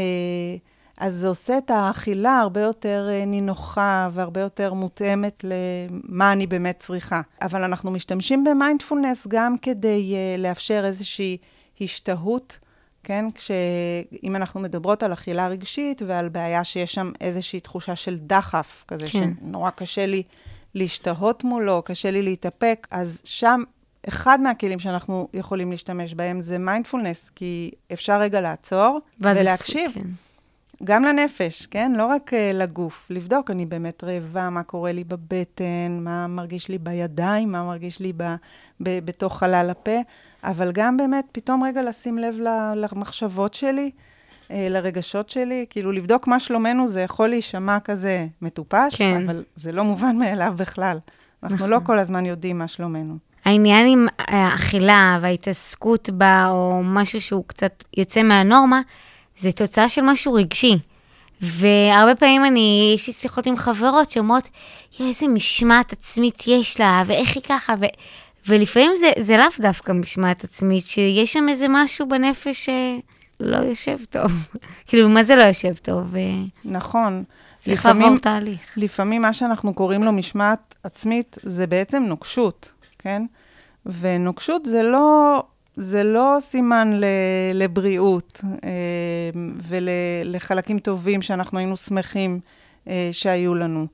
אז זה עושה את האכילה הרבה יותר אה, נינוחה והרבה יותר מותאמת למה אני באמת צריכה. אבל אנחנו משתמשים במיינדפולנס גם כדי uh, לאפשר איזושהי השתהות, כן? כשאם אנחנו מדברות על אכילה רגשית ועל בעיה שיש שם איזושהי תחושה של דחף, כזה כן. שנורא קשה לי להשתהות מולו, קשה לי להתאפק, אז שם אחד מהכלים שאנחנו יכולים להשתמש בהם זה מיינדפולנס, כי אפשר רגע לעצור ולהקשיב. כן. גם לנפש, כן? לא רק uh, לגוף, לבדוק, אני באמת רעבה, מה קורה לי בבטן, מה מרגיש לי בידיים, מה מרגיש לי ב, ב, בתוך חלל הפה, אבל גם באמת פתאום רגע לשים לב למחשבות שלי, uh, לרגשות שלי, כאילו לבדוק מה שלומנו, זה יכול להישמע כזה מטופש, כן. אבל זה לא מובן מאליו בכלל. אנחנו נכון. לא כל הזמן יודעים מה שלומנו. העניין עם האכילה וההתעסקות בה, או משהו שהוא קצת יוצא מהנורמה, זה תוצאה של משהו רגשי. והרבה פעמים אני, יש לי שיחות עם חברות שאומרות, איזה משמעת עצמית יש לה, ואיך היא ככה, ו... ולפעמים זה, זה לאו דווקא משמעת עצמית, שיש שם איזה משהו בנפש שלא יושב טוב. כאילו, מה זה לא יושב טוב? אה, נכון. צריך לעבור תהליך. לפעמים מה שאנחנו קוראים לו משמעת עצמית, זה בעצם נוקשות, כן? ונוקשות זה לא, זה לא סימן ל, לבריאות אה, ולחלקים טובים שאנחנו היינו שמחים אה, שהיו לנו.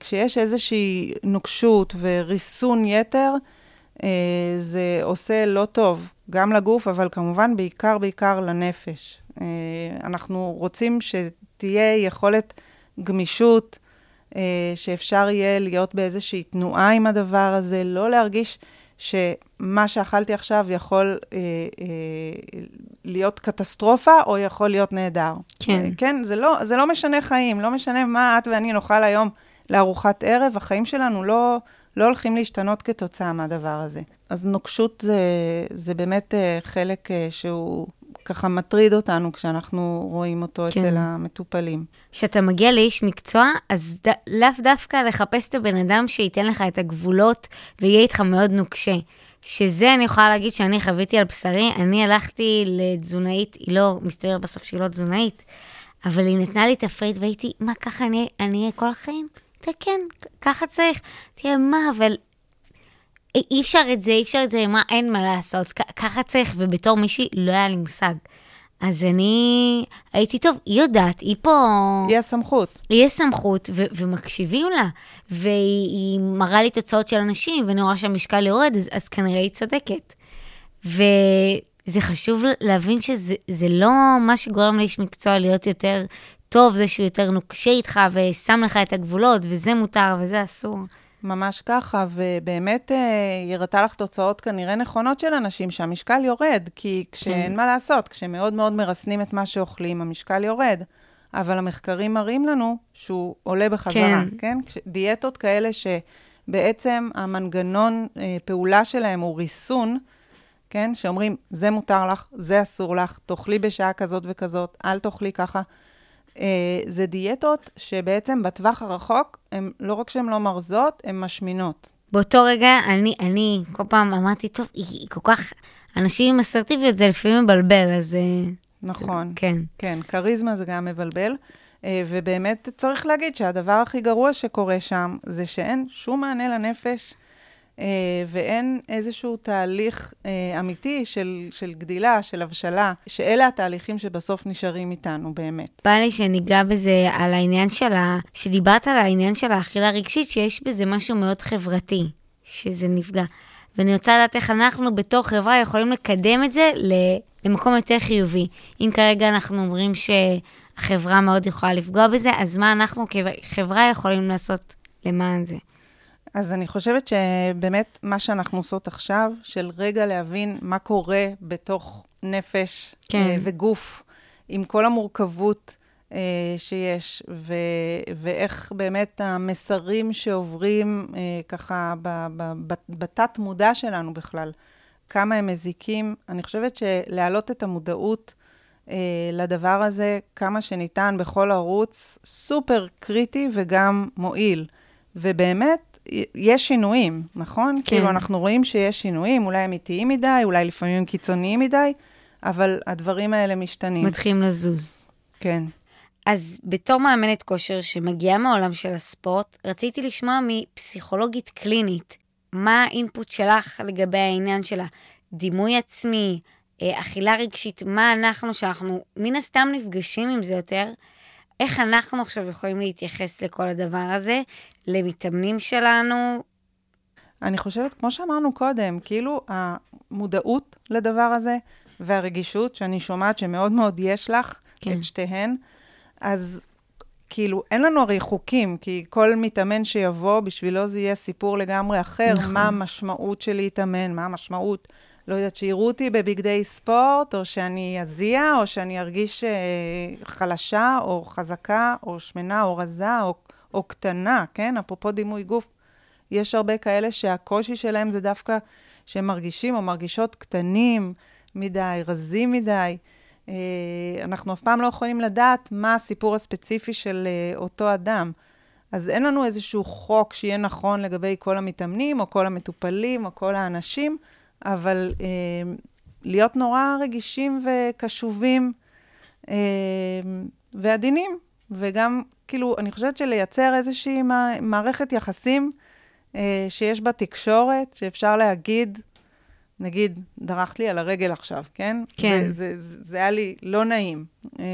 כשיש איזושהי נוקשות וריסון יתר, זה עושה לא טוב, גם לגוף, אבל כמובן בעיקר בעיקר לנפש. אה, אנחנו רוצים שתהיה יכולת גמישות, אה, שאפשר יהיה להיות באיזושהי תנועה עם הדבר הזה, לא להרגיש שמה שאכלתי עכשיו יכול אה, אה, להיות קטסטרופה או יכול להיות נהדר. כן. אה, כן, זה לא, זה לא משנה חיים, לא משנה מה את ואני נאכל היום לארוחת ערב, החיים שלנו לא, לא הולכים להשתנות כתוצאה מהדבר הזה. אז נוקשות זה, זה באמת אה, חלק אה, שהוא ככה מטריד אותנו כשאנחנו רואים אותו כן. אצל המטופלים. כשאתה מגיע לאיש מקצוע, אז ד... לאו דווקא לחפש את הבן אדם שייתן לך את הגבולות ויהיה איתך מאוד נוקשה. שזה אני יכולה להגיד שאני חוויתי על בשרי, אני הלכתי לתזונאית, היא לא, מסתבר בסוף שהיא לא תזונאית, אבל היא נתנה לי את הפריט והייתי, מה, ככה אני אהיה כל החיים? אתה כן, ככה צריך. תראה, מה, אבל אי אפשר את זה, אי אפשר את זה, מה, אין מה לעשות, ככה צריך, ובתור מישהי לא היה לי מושג. אז אני הייתי, טוב, היא יודעת, היא פה... היא הסמכות. יש סמכות, ו- ומקשיבים לה, והיא היא מראה לי תוצאות של אנשים, ואני רואה שהמשקל יורד, אז, אז כנראה היא צודקת. וזה חשוב להבין שזה זה לא מה שגורם לאיש מקצוע להיות יותר טוב, זה שהוא יותר נוקשה איתך ושם לך את הגבולות, וזה מותר וזה אסור. ממש ככה, ובאמת אה, היא הראתה לך תוצאות כנראה נכונות של אנשים, שהמשקל יורד, כי כשאין מה לעשות, כשמאוד מאוד מרסנים את מה שאוכלים, המשקל יורד. אבל המחקרים מראים לנו שהוא עולה בחזרה, כן. כן? כן? דיאטות כאלה שבעצם המנגנון אה, פעולה שלהם הוא ריסון, כן? שאומרים, זה מותר לך, זה אסור לך, תאכלי בשעה כזאת וכזאת, אל תאכלי ככה. אה, זה דיאטות שבעצם בטווח הרחוק, הם לא רק שהן לא מרזות, הן משמינות. באותו רגע, אני, אני כל פעם אמרתי, טוב, היא, היא כל כך... אנשים עם אסרטיביות זה לפעמים מבלבל, אז... אה, נכון. כן. כן, כריזמה זה גם מבלבל. אה, ובאמת צריך להגיד שהדבר הכי גרוע שקורה שם, זה שאין שום מענה לנפש, ואין איזשהו תהליך אה, אמיתי של, של גדילה, של הבשלה, שאלה התהליכים שבסוף נשארים איתנו, באמת. בא לי שניגע בזה על העניין של ה... שדיברת על העניין של האכילה הרגשית, שיש בזה משהו מאוד חברתי, שזה נפגע. ואני רוצה לדעת איך אנחנו בתור חברה יכולים לקדם את זה למקום יותר חיובי. אם כרגע אנחנו אומרים שהחברה מאוד יכולה לפגוע בזה, אז מה אנחנו כחברה יכולים לעשות למען זה? אז אני חושבת שבאמת מה שאנחנו עושות עכשיו, של רגע להבין מה קורה בתוך נפש כן. אה, וגוף, עם כל המורכבות אה, שיש, ו- ואיך באמת המסרים שעוברים אה, ככה בתת-מודע שלנו בכלל, כמה הם מזיקים. אני חושבת שלהעלות את המודעות לדבר הזה כמה שניתן בכל ערוץ, סופר קריטי וגם מועיל. ובאמת, יש שינויים, נכון? כן. כאילו, אנחנו רואים שיש שינויים, אולי אמיתיים מדי, אולי לפעמים קיצוניים מדי, אבל הדברים האלה משתנים. מתחילים לזוז. כן. אז בתור מאמנת כושר שמגיעה מהעולם של הספורט, רציתי לשמוע מפסיכולוגית קלינית, מה האינפוט שלך לגבי העניין של הדימוי עצמי, אה, אכילה רגשית, מה אנחנו, שאנחנו מן הסתם נפגשים עם זה יותר, איך אנחנו עכשיו יכולים להתייחס לכל הדבר הזה, למתאמנים שלנו, אני חושבת, כמו שאמרנו קודם, כאילו המודעות לדבר הזה והרגישות, שאני שומעת שמאוד מאוד יש לך, כן. את שתיהן, אז כאילו, אין לנו הרי חוקים, כי כל מתאמן שיבוא, בשבילו זה יהיה סיפור לגמרי אחר. נכון. מה המשמעות של להתאמן, מה המשמעות, לא יודעת, שיראו אותי בבגדי ספורט, או שאני אזיע, או שאני ארגיש אה, חלשה, או חזקה, או שמנה, או רזה, או, או קטנה, כן? אפרופו דימוי גוף. יש הרבה כאלה שהקושי שלהם זה דווקא שהם מרגישים או מרגישות קטנים מדי, רזים מדי. אה, אנחנו אף פעם לא יכולים לדעת מה הסיפור הספציפי של אה, אותו אדם. אז אין לנו איזשהו חוק שיהיה נכון לגבי כל המתאמנים, או כל המטופלים, או כל האנשים, אבל אה, להיות נורא רגישים וקשובים אה, ועדינים, וגם, כאילו, אני חושבת שלייצר איזושהי מע- מערכת יחסים אה, שיש בה תקשורת, שאפשר להגיד, נגיד, דרכת לי על הרגל עכשיו, כן? כן. זה, זה, זה, זה היה לי לא נעים. אה,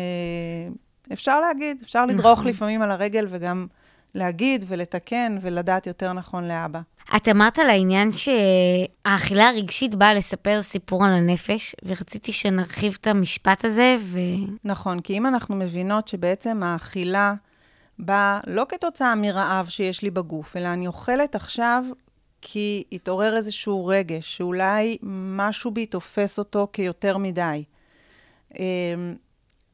אפשר להגיד, אפשר לדרוך נכון. לפעמים על הרגל וגם להגיד ולתקן ולדעת יותר נכון לאבא. את אמרת על העניין שהאכילה הרגשית באה לספר סיפור על הנפש, ורציתי שנרחיב את המשפט הזה, ו... נכון, כי אם אנחנו מבינות שבעצם האכילה באה לא כתוצאה מרעב שיש לי בגוף, אלא אני אוכלת עכשיו כי התעורר איזשהו רגש, שאולי משהו בי תופס אותו כיותר מדי. אמ,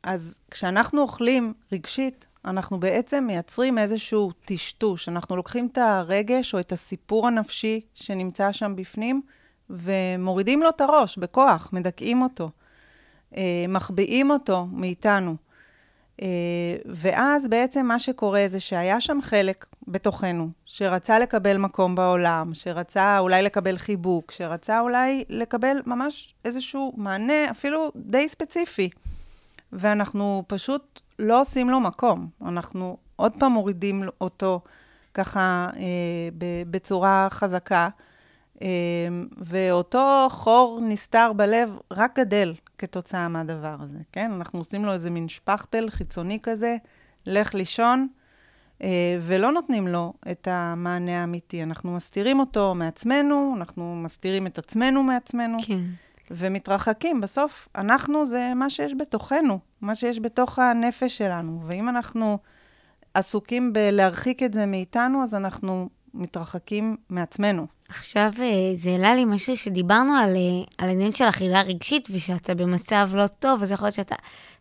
אז כשאנחנו אוכלים רגשית, אנחנו בעצם מייצרים איזשהו טשטוש. אנחנו לוקחים את הרגש או את הסיפור הנפשי שנמצא שם בפנים, ומורידים לו את הראש בכוח, מדכאים אותו. אה, מחביאים אותו מאיתנו. אה, ואז בעצם מה שקורה זה שהיה שם חלק בתוכנו, שרצה לקבל מקום בעולם, שרצה אולי לקבל חיבוק, שרצה אולי לקבל ממש איזשהו מענה, אפילו די ספציפי. ואנחנו פשוט לא עושים לו מקום. אנחנו עוד פעם מורידים אותו ככה אה, ב- בצורה חזקה, אה, ואותו חור נסתר בלב רק גדל כתוצאה מהדבר הזה, כן? אנחנו עושים לו איזה מין שפכטל חיצוני כזה, לך לישון, אה, ולא נותנים לו את המענה האמיתי. אנחנו מסתירים אותו מעצמנו, אנחנו מסתירים את עצמנו מעצמנו. כן. ומתרחקים. בסוף, אנחנו זה מה שיש בתוכנו, מה שיש בתוך הנפש שלנו. ואם אנחנו עסוקים בלהרחיק את זה מאיתנו, אז אנחנו מתרחקים מעצמנו. עכשיו אה, זה העלה לי משהו שדיברנו על, אה, על העניין של אכילה רגשית, ושאתה במצב לא טוב, אז יכול להיות שאתה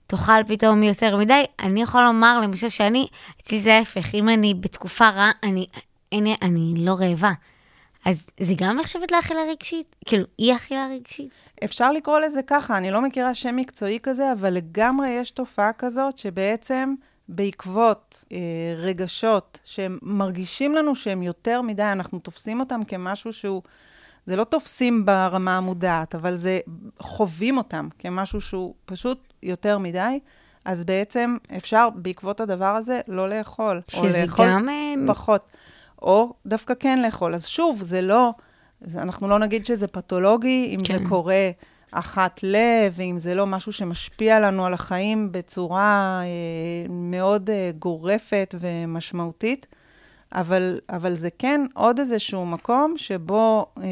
תאכל פתאום יותר מדי. אני יכולה לומר, למשל, שאני, אצלי זה ההפך, אם אני בתקופה רעה, אני, אני, אני לא רעבה. אז זה גם נחשבת לאכילה רגשית? כאילו, אי אכילה רגשית? אפשר לקרוא לזה ככה, אני לא מכירה שם מקצועי כזה, אבל לגמרי יש תופעה כזאת שבעצם בעקבות אה, רגשות שהם מרגישים לנו שהם יותר מדי, אנחנו תופסים אותם כמשהו שהוא, זה לא תופסים ברמה המודעת, אבל זה חווים אותם כמשהו שהוא פשוט יותר מדי, אז בעצם אפשר בעקבות הדבר הזה לא לאכול. או לאכול גם... אה, פחות. או דווקא כן לאכול. אז שוב, זה לא, זה, אנחנו לא נגיד שזה פתולוגי, אם כן. זה קורה אחת ל, ואם זה לא משהו שמשפיע לנו על החיים בצורה אה, מאוד אה, גורפת ומשמעותית, אבל, אבל זה כן עוד איזשהו מקום שבו אה,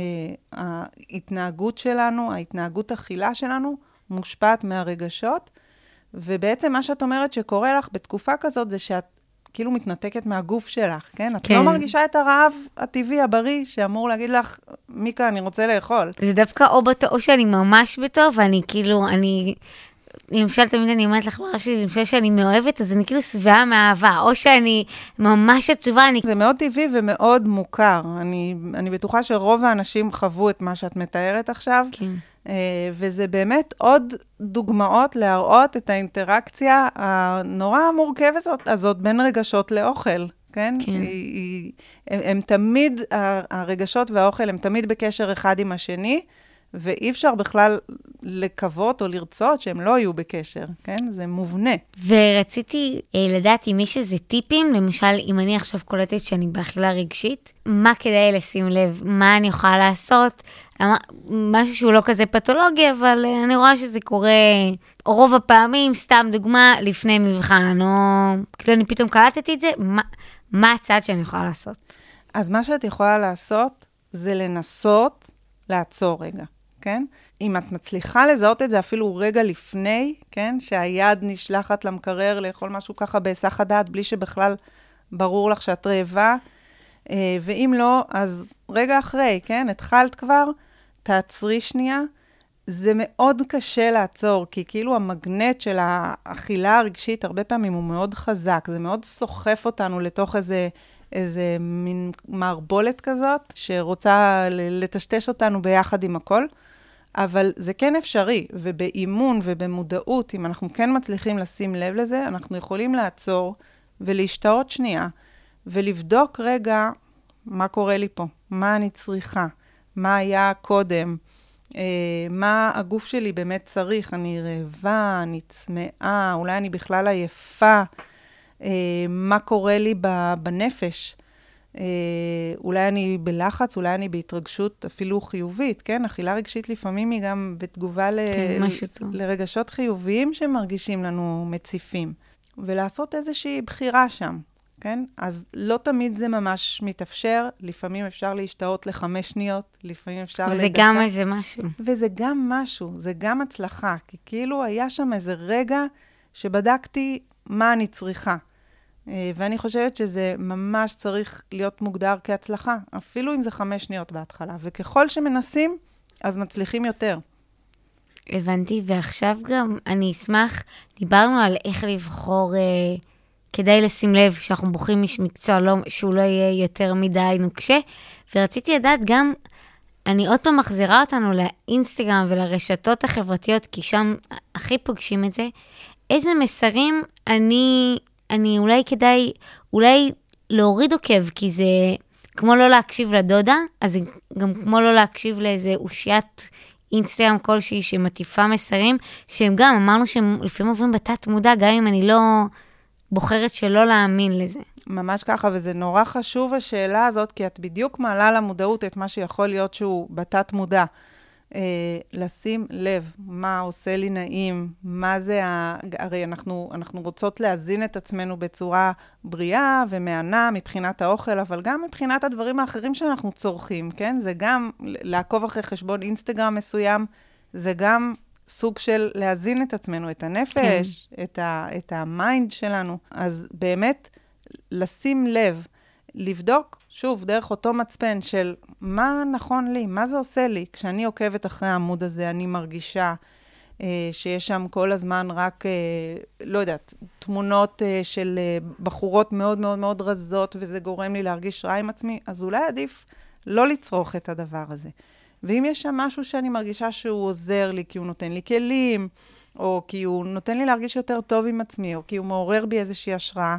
ההתנהגות שלנו, ההתנהגות אכילה שלנו, מושפעת מהרגשות, ובעצם מה שאת אומרת שקורה לך בתקופה כזאת זה שאת כאילו מתנתקת מהגוף שלך, כן? את כן. לא מרגישה את הרעב הטבעי, הבריא, שאמור להגיד לך, מיקה, אני רוצה לאכול. זה דווקא או בטוב, או שאני ממש בטוב, ואני כאילו, אני... למשל, תמיד אני אומרת לחברה שלי, למשל שאני מאוהבת, אז אני כאילו שבעה מאהבה, או שאני ממש עצובה, אני... זה מאוד טבעי ומאוד מוכר. אני, אני בטוחה שרוב האנשים חוו את מה שאת מתארת עכשיו, כן. אה, וזה באמת עוד דוגמאות להראות את האינטראקציה הנורא המורכבת הזאת, הזאת בין רגשות לאוכל, כן? כן. היא, היא, הם, הם תמיד, הרגשות והאוכל הם תמיד בקשר אחד עם השני, ואי אפשר בכלל לקוות או לרצות שהם לא יהיו בקשר, כן? זה מובנה. ורציתי אה, לדעת אם יש איזה טיפים, למשל, אם אני עכשיו קולטת שאני באכילה רגשית, מה כדאי לשים לב, מה אני יכולה לעשות, אמר- משהו שהוא לא כזה פתולוגי, אבל אה, אני רואה שזה קורה רוב הפעמים, סתם דוגמה, לפני מבחן, או כאילו אני פתאום קלטתי את זה, מה, מה הצעד שאני יכולה לעשות? אז מה שאת יכולה לעשות, זה לנסות לעצור רגע, כן? אם את מצליחה לזהות את זה אפילו רגע לפני, כן? שהיד נשלחת למקרר לאכול משהו ככה בהיסח הדעת, בלי שבכלל ברור לך שאת רעבה, אה, ואם לא, אז רגע אחרי, כן? התחלת כבר, תעצרי שנייה. זה מאוד קשה לעצור, כי כאילו המגנט של האכילה הרגשית, הרבה פעמים הוא מאוד חזק, זה מאוד סוחף אותנו לתוך איזה, איזה מין מערבולת כזאת, שרוצה לטשטש אותנו ביחד עם הכל. אבל זה כן אפשרי, ובאימון ובמודעות, אם אנחנו כן מצליחים לשים לב לזה, אנחנו יכולים לעצור ולהשתאות שנייה, ולבדוק רגע מה קורה לי פה, מה אני צריכה, מה היה קודם, אה, מה הגוף שלי באמת צריך, אני רעבה, אני צמאה, אולי אני בכלל עייפה, אה, מה קורה לי בנפש. אה, אולי אני בלחץ, אולי אני בהתרגשות אפילו חיובית, כן? אכילה רגשית לפעמים היא גם בתגובה ל... כן. לרגשות חיוביים שמרגישים לנו מציפים. ולעשות איזושהי בחירה שם, כן? אז לא תמיד זה ממש מתאפשר, לפעמים אפשר להשתאות לחמש שניות, לפעמים אפשר וזה לדקה. גם איזה משהו. וזה גם משהו, זה גם הצלחה, כי כאילו היה שם איזה רגע שבדקתי מה אני צריכה. אה, ואני חושבת שזה ממש צריך להיות מוגדר כהצלחה, אפילו אם זה חמש שניות בהתחלה. וככל שמנסים, אז מצליחים יותר. הבנתי, ועכשיו גם אני אשמח, דיברנו על איך לבחור, אה, כדאי לשים לב שאנחנו בוחרים איש מקצוע, לא, שהוא לא יהיה יותר מדי נוקשה, ורציתי לדעת גם, אני עוד פעם מחזירה אותנו לאינסטגרם ולרשתות החברתיות, כי שם הכי פוגשים את זה, איזה מסרים אני, אני אולי כדאי, אולי להוריד עוקב, כי זה כמו לא להקשיב לדודה, אז זה גם כמו לא להקשיב לאיזה אושיית אינסטגרם כלשהי שמטיפה מסרים, שהם גם, אמרנו שהם לפעמים עוברים בתת מודע, גם אם אני לא בוחרת שלא להאמין לזה. ממש ככה, וזה נורא חשוב השאלה הזאת, כי את בדיוק מעלה למודעות את מה שיכול להיות שהוא בתת מודע. אה, לשים לב מה עושה לי נעים, מה זה ה... הרי אנחנו, אנחנו רוצות להזין את עצמנו בצורה בריאה ומהנה מבחינת האוכל, אבל גם מבחינת הדברים האחרים שאנחנו צורכים, כן? זה גם לעקוב אחרי חשבון אינסטגרם מסוים, זה גם סוג של להזין את עצמנו, את הנפש, כן. את, ה, את ה mind שלנו. אז באמת, לשים לב, לבדוק, שוב, דרך אותו מצפן של מה נכון לי, מה זה עושה לי. כשאני עוקבת אחרי העמוד הזה, אני מרגישה אה, שיש שם כל הזמן רק, אה, לא יודעת, תמונות אה, של אה, בחורות מאוד מאוד מאוד רזות, וזה גורם לי להרגיש רע עם עצמי, אז אולי עדיף לא לצרוך את הדבר הזה. ואם יש שם משהו שאני מרגישה שהוא עוזר לי, כי הוא נותן לי כלים, או כי הוא נותן לי להרגיש יותר טוב עם עצמי, או כי הוא מעורר בי איזושהי השראה,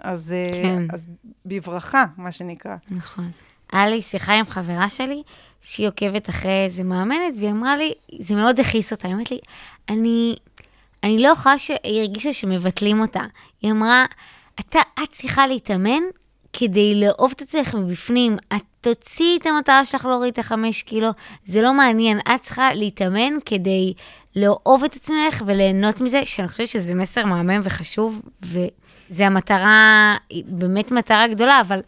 אז, כן. כן. אז בברכה, מה שנקרא. נכון. היה לי שיחה עם חברה שלי, שהיא עוקבת אחרי איזה מאמנת, והיא אמרה לי, זה מאוד הכעיס אותה, היא אומרת לי, אני, אני לא יכולה ש... היא הרגישה שמבטלים אותה. היא אמרה, אתה, את צריכה להתאמן כדי לאהוב את עצמך מבפנים. את תוציאי את המטרה שלך להוריד את החמש קילו, זה לא מעניין. את צריכה להתאמן כדי לאהוב את עצמך וליהנות מזה, שאני חושבת שזה מסר מהמם וחשוב, וזה המטרה, באמת מטרה גדולה, אבל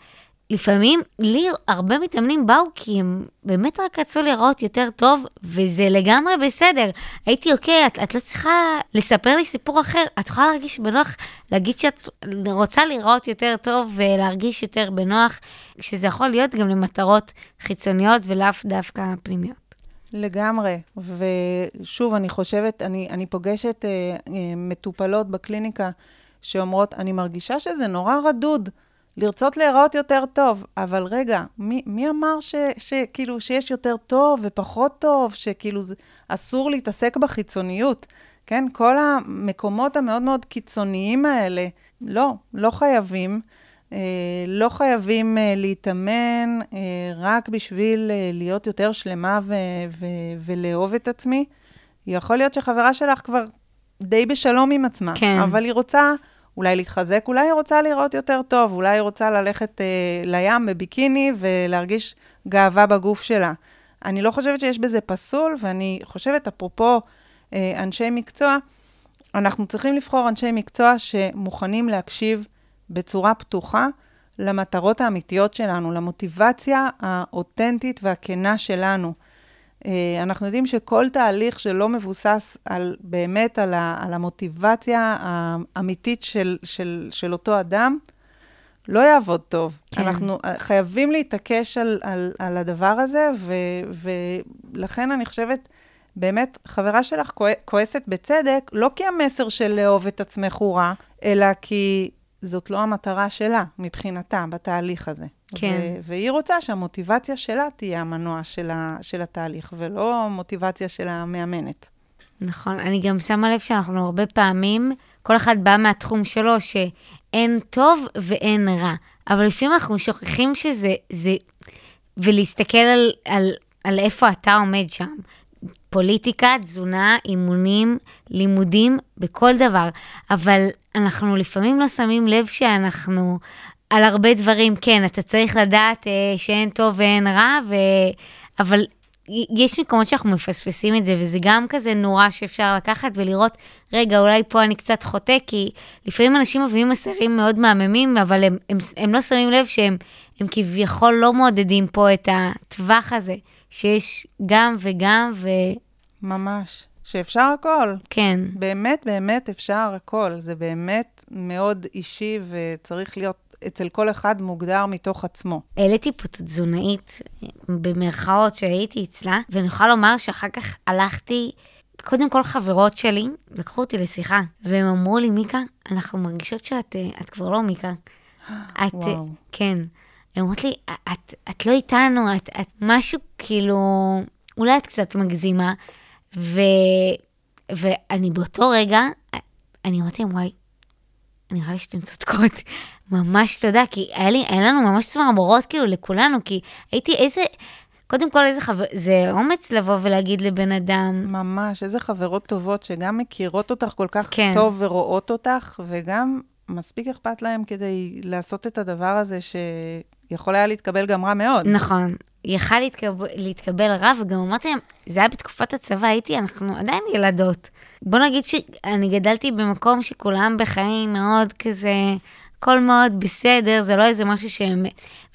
לפעמים, לי הרבה מתאמנים באו כי הם באמת רק רצו להיראות יותר טוב, וזה לגמרי בסדר. הייתי, אוקיי, את, את לא צריכה לספר לי סיפור אחר, את יכולה להרגיש בנוח, להגיד שאת רוצה להיראות יותר טוב ולהרגיש יותר בנוח, שזה יכול להיות גם למטרות חיצוניות ולאו דווקא פנימיות. לגמרי. ושוב, אני חושבת, אני, אני פוגשת אה, אה, מטופלות בקליניקה שאומרות, אני מרגישה שזה נורא רדוד. לרצות להיראות יותר טוב, אבל רגע, מי, מי אמר ש, שכאילו שיש יותר טוב ופחות טוב, שכאילו זה, אסור להתעסק בחיצוניות, כן? כל המקומות המאוד מאוד קיצוניים האלה, לא, לא חייבים. אה, לא חייבים אה, להתאמן אה, רק בשביל אה, להיות יותר שלמה ו- ו- ולאהוב את עצמי. יכול להיות שחברה שלך כבר די בשלום עם עצמה, כן. אבל היא רוצה אולי להתחזק, אולי היא רוצה לראות יותר טוב, אולי היא רוצה ללכת אה, לים בביקיני ולהרגיש גאווה בגוף שלה. אני לא חושבת שיש בזה פסול, ואני חושבת, אפרופו אה, אנשי מקצוע, אנחנו צריכים לבחור אנשי מקצוע שמוכנים להקשיב בצורה פתוחה למטרות האמיתיות שלנו, למוטיבציה האותנטית והכנה שלנו. אה, אנחנו יודעים שכל תהליך שלא מבוסס על, באמת על, ה, על המוטיבציה האמיתית של, של, של אותו אדם, לא יעבוד טוב. כן. אנחנו אה, חייבים להתעקש על, על, על הדבר הזה, ו, ולכן אני חושבת, באמת, חברה שלך כוע- כועסת בצדק, לא כי המסר של לאהוב את עצמך הוא רע, אלא כי זאת לא המטרה שלה, מבחינתה, בתהליך הזה. כן. ו- והיא רוצה שהמוטיבציה שלה תהיה המנוע של, ה- של התהליך, ולא מוטיבציה של המאמנת. נכון, אני גם שמה לב שאנחנו הרבה פעמים, כל אחד בא מהתחום שלו, שאין טוב ואין רע. אבל לפעמים אנחנו שוכחים שזה, זה, ולהסתכל על, על, על איפה אתה עומד שם. פוליטיקה, תזונה, אימונים, לימודים, בכל דבר. אבל אנחנו לפעמים לא שמים לב שאנחנו על הרבה דברים, כן, אתה צריך לדעת אה, שאין טוב ואין רע, ו... אבל יש מקומות שאנחנו מפספסים את זה, וזה גם כזה נורא שאפשר לקחת ולראות, רגע, אולי פה אני קצת חוטא, כי לפעמים אנשים מביאים מסרים מאוד מהממים, אבל הם, הם, הם לא שמים לב שהם הם כביכול לא מעודדים פה את הטווח הזה, שיש גם וגם, ממש. שאפשר הכל. וכן, באמת, באמת אפשר הכל. זה באמת מאוד אישי וצריך להיות אצל כל אחד מוגדר מתוך עצמו. העליתי פה את התזונאית, במרכאות, שהייתי אצלה, ואני יכולה לומר שאחר כך הלכתי, קודם כל חברות שלי לקחו אותי לשיחה, והם אמרו לי, מיקה, אנחנו מרגישות שאת אה, את כבר לא מיקה. את, אה, וואו. כן. הן אומרות לי, את, את לא איתנו, את, את משהו כאילו, אולי את קצת מגזימה, ו, ואני באותו רגע, אני אמרתי להם, וואי, נראה לי שאתן צודקות. ממש תודה, כי היה, לי, היה לנו ממש צמרמורות כאילו לכולנו, כי הייתי איזה, קודם כל איזה חבר, זה אומץ לבוא ולהגיד לבן אדם, ממש, איזה חברות טובות שגם מכירות אותך כל כך כן. טוב ורואות אותך, וגם מספיק אכפת להם כדי לעשות את הדבר הזה שיכול היה להתקבל גם רע מאוד. נכון, יכל להתקבל, להתקבל רע, וגם אמרתי להם, זה היה בתקופת הצבא, הייתי, אנחנו עדיין ילדות. בוא נגיד שאני גדלתי במקום שכולם בחיים מאוד כזה, הכל מאוד בסדר, זה לא איזה משהו שהם...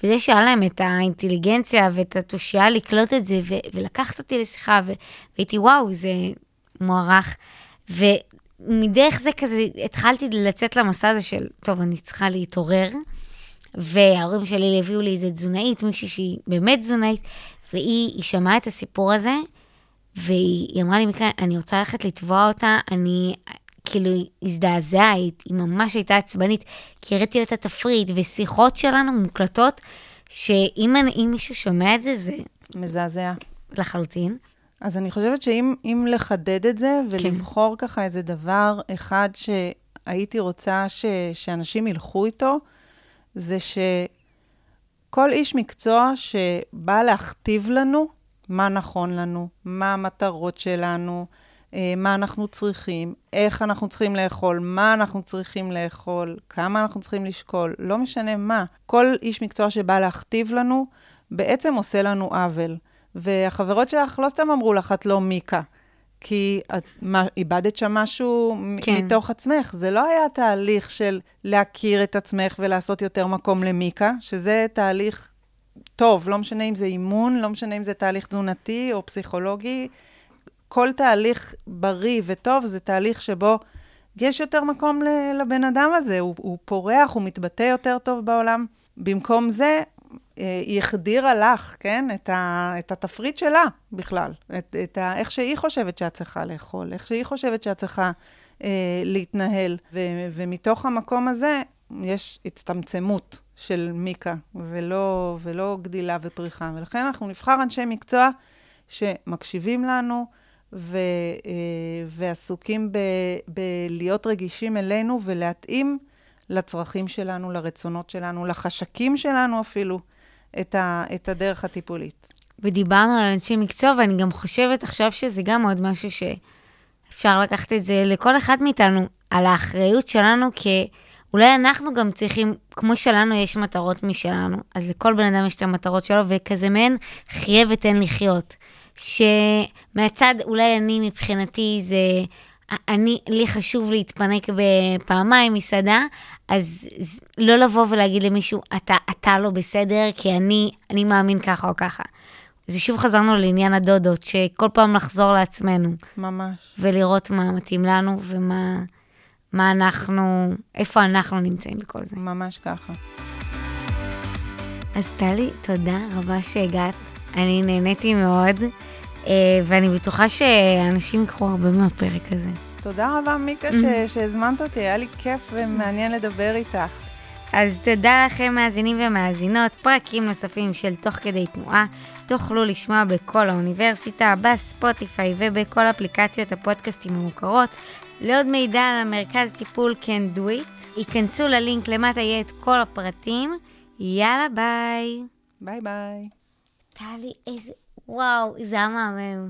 וזה שהיה להם את האינטליגנציה ואת התושייה לקלוט את זה, ו- ולקחת אותי לשיחה, ו- והייתי, וואו, זה מוערך. ומדרך זה כזה, התחלתי לצאת למסע הזה של, טוב, אני צריכה להתעורר. וההורים שלי הביאו לי איזה תזונאית, מישהי שהיא באמת תזונאית, והיא היא שמעה את הסיפור הזה, והיא אמרה לי, מיקה, אני רוצה ללכת לתבוע אותה, אני כאילו הזדעזעה, היא, היא ממש הייתה עצבנית, כי הראיתי לה את התפריט, ושיחות שלנו מוקלטות, שאם אני- מישהו שומע את זה, זה מזעזע. לחלוטין. אז אני חושבת שאם אם לחדד את זה ולבחור ככה איזה דבר אחד שהייתי רוצה ש, שאנשים ילכו איתו, זה שכל איש מקצוע שבא להכתיב לנו מה נכון לנו, מה המטרות שלנו, אה, מה אנחנו צריכים, איך אנחנו צריכים לאכול, מה אנחנו צריכים לאכול, כמה אנחנו צריכים לשקול, לא משנה מה. כל איש מקצוע שבא להכתיב לנו, בעצם עושה לנו עוול. והחברות שלך לא סתם אמרו לך, את לא מיקה. כי את מה, איבדת שם משהו כן. מתוך עצמך. זה לא היה תהליך של להכיר את עצמך ולעשות יותר מקום למיקה, שזה תהליך טוב, לא משנה אם זה אימון, לא משנה אם זה תהליך תזונתי או פסיכולוגי. כל תהליך בריא וטוב זה תהליך שבו יש יותר מקום לבן אדם הזה, הוא, הוא פורח, הוא מתבטא יותר טוב בעולם. במקום זה, היא החדירה לך, כן, את, ה, את התפריט שלה בכלל, את, את ה, איך שהיא חושבת שאת צריכה לאכול, איך שהיא חושבת שאת צריכה אה, להתנהל. ו, ומתוך המקום הזה יש הצטמצמות של מיקה, ולא, ולא גדילה ופריחה. ולכן אנחנו נבחר אנשי מקצוע שמקשיבים לנו, ו, אה, ועסוקים ב, בלהיות רגישים אלינו ולהתאים לצרכים שלנו, לרצונות שלנו, לחשקים שלנו אפילו, את, ה, את הדרך הטיפולית. ודיברנו על אנשי מקצוע, ואני גם חושבת עכשיו שזה גם עוד משהו שאפשר לקחת את זה לכל אחד מאיתנו, על האחריות שלנו, כי אולי אנחנו גם צריכים, כמו שלנו יש מטרות משלנו, אז לכל בן אדם יש את המטרות שלו, וכזה מעין חיה ותן לחיות. שמהצד, אולי אני מבחינתי זה... אני, לי חשוב להתפנק בפעמיים מסעדה, אז לא לבוא ולהגיד למישהו, אתה, אתה לא בסדר, כי אני, אני מאמין ככה או ככה. זה שוב חזרנו לעניין הדודות, שכל פעם לחזור לעצמנו, ממש. ולראות מה מתאים לנו, ומה מה אנחנו, איפה אנחנו נמצאים בכל זה. ממש ככה. אז טלי, תודה רבה שהגעת. אני נהניתי מאוד, ואני בטוחה שאנשים ייקחו הרבה מהפרק הזה. תודה רבה, מיקה, ש- שהזמנת אותי, היה לי כיף ומעניין לדבר איתך. אז תודה לכם מאזינים ומאזינות, פרקים נוספים של תוך כדי תנועה תוכלו לשמוע בכל האוניברסיטה, בספוטיפיי ובכל אפליקציות הפודקאסטים המוכרות. לעוד מידע על המרכז טיפול can do it, היכנסו ללינק למטה יהיה את כל הפרטים. יאללה ביי. ביי ביי. טלי, איזה... וואו, זה היה מהמם.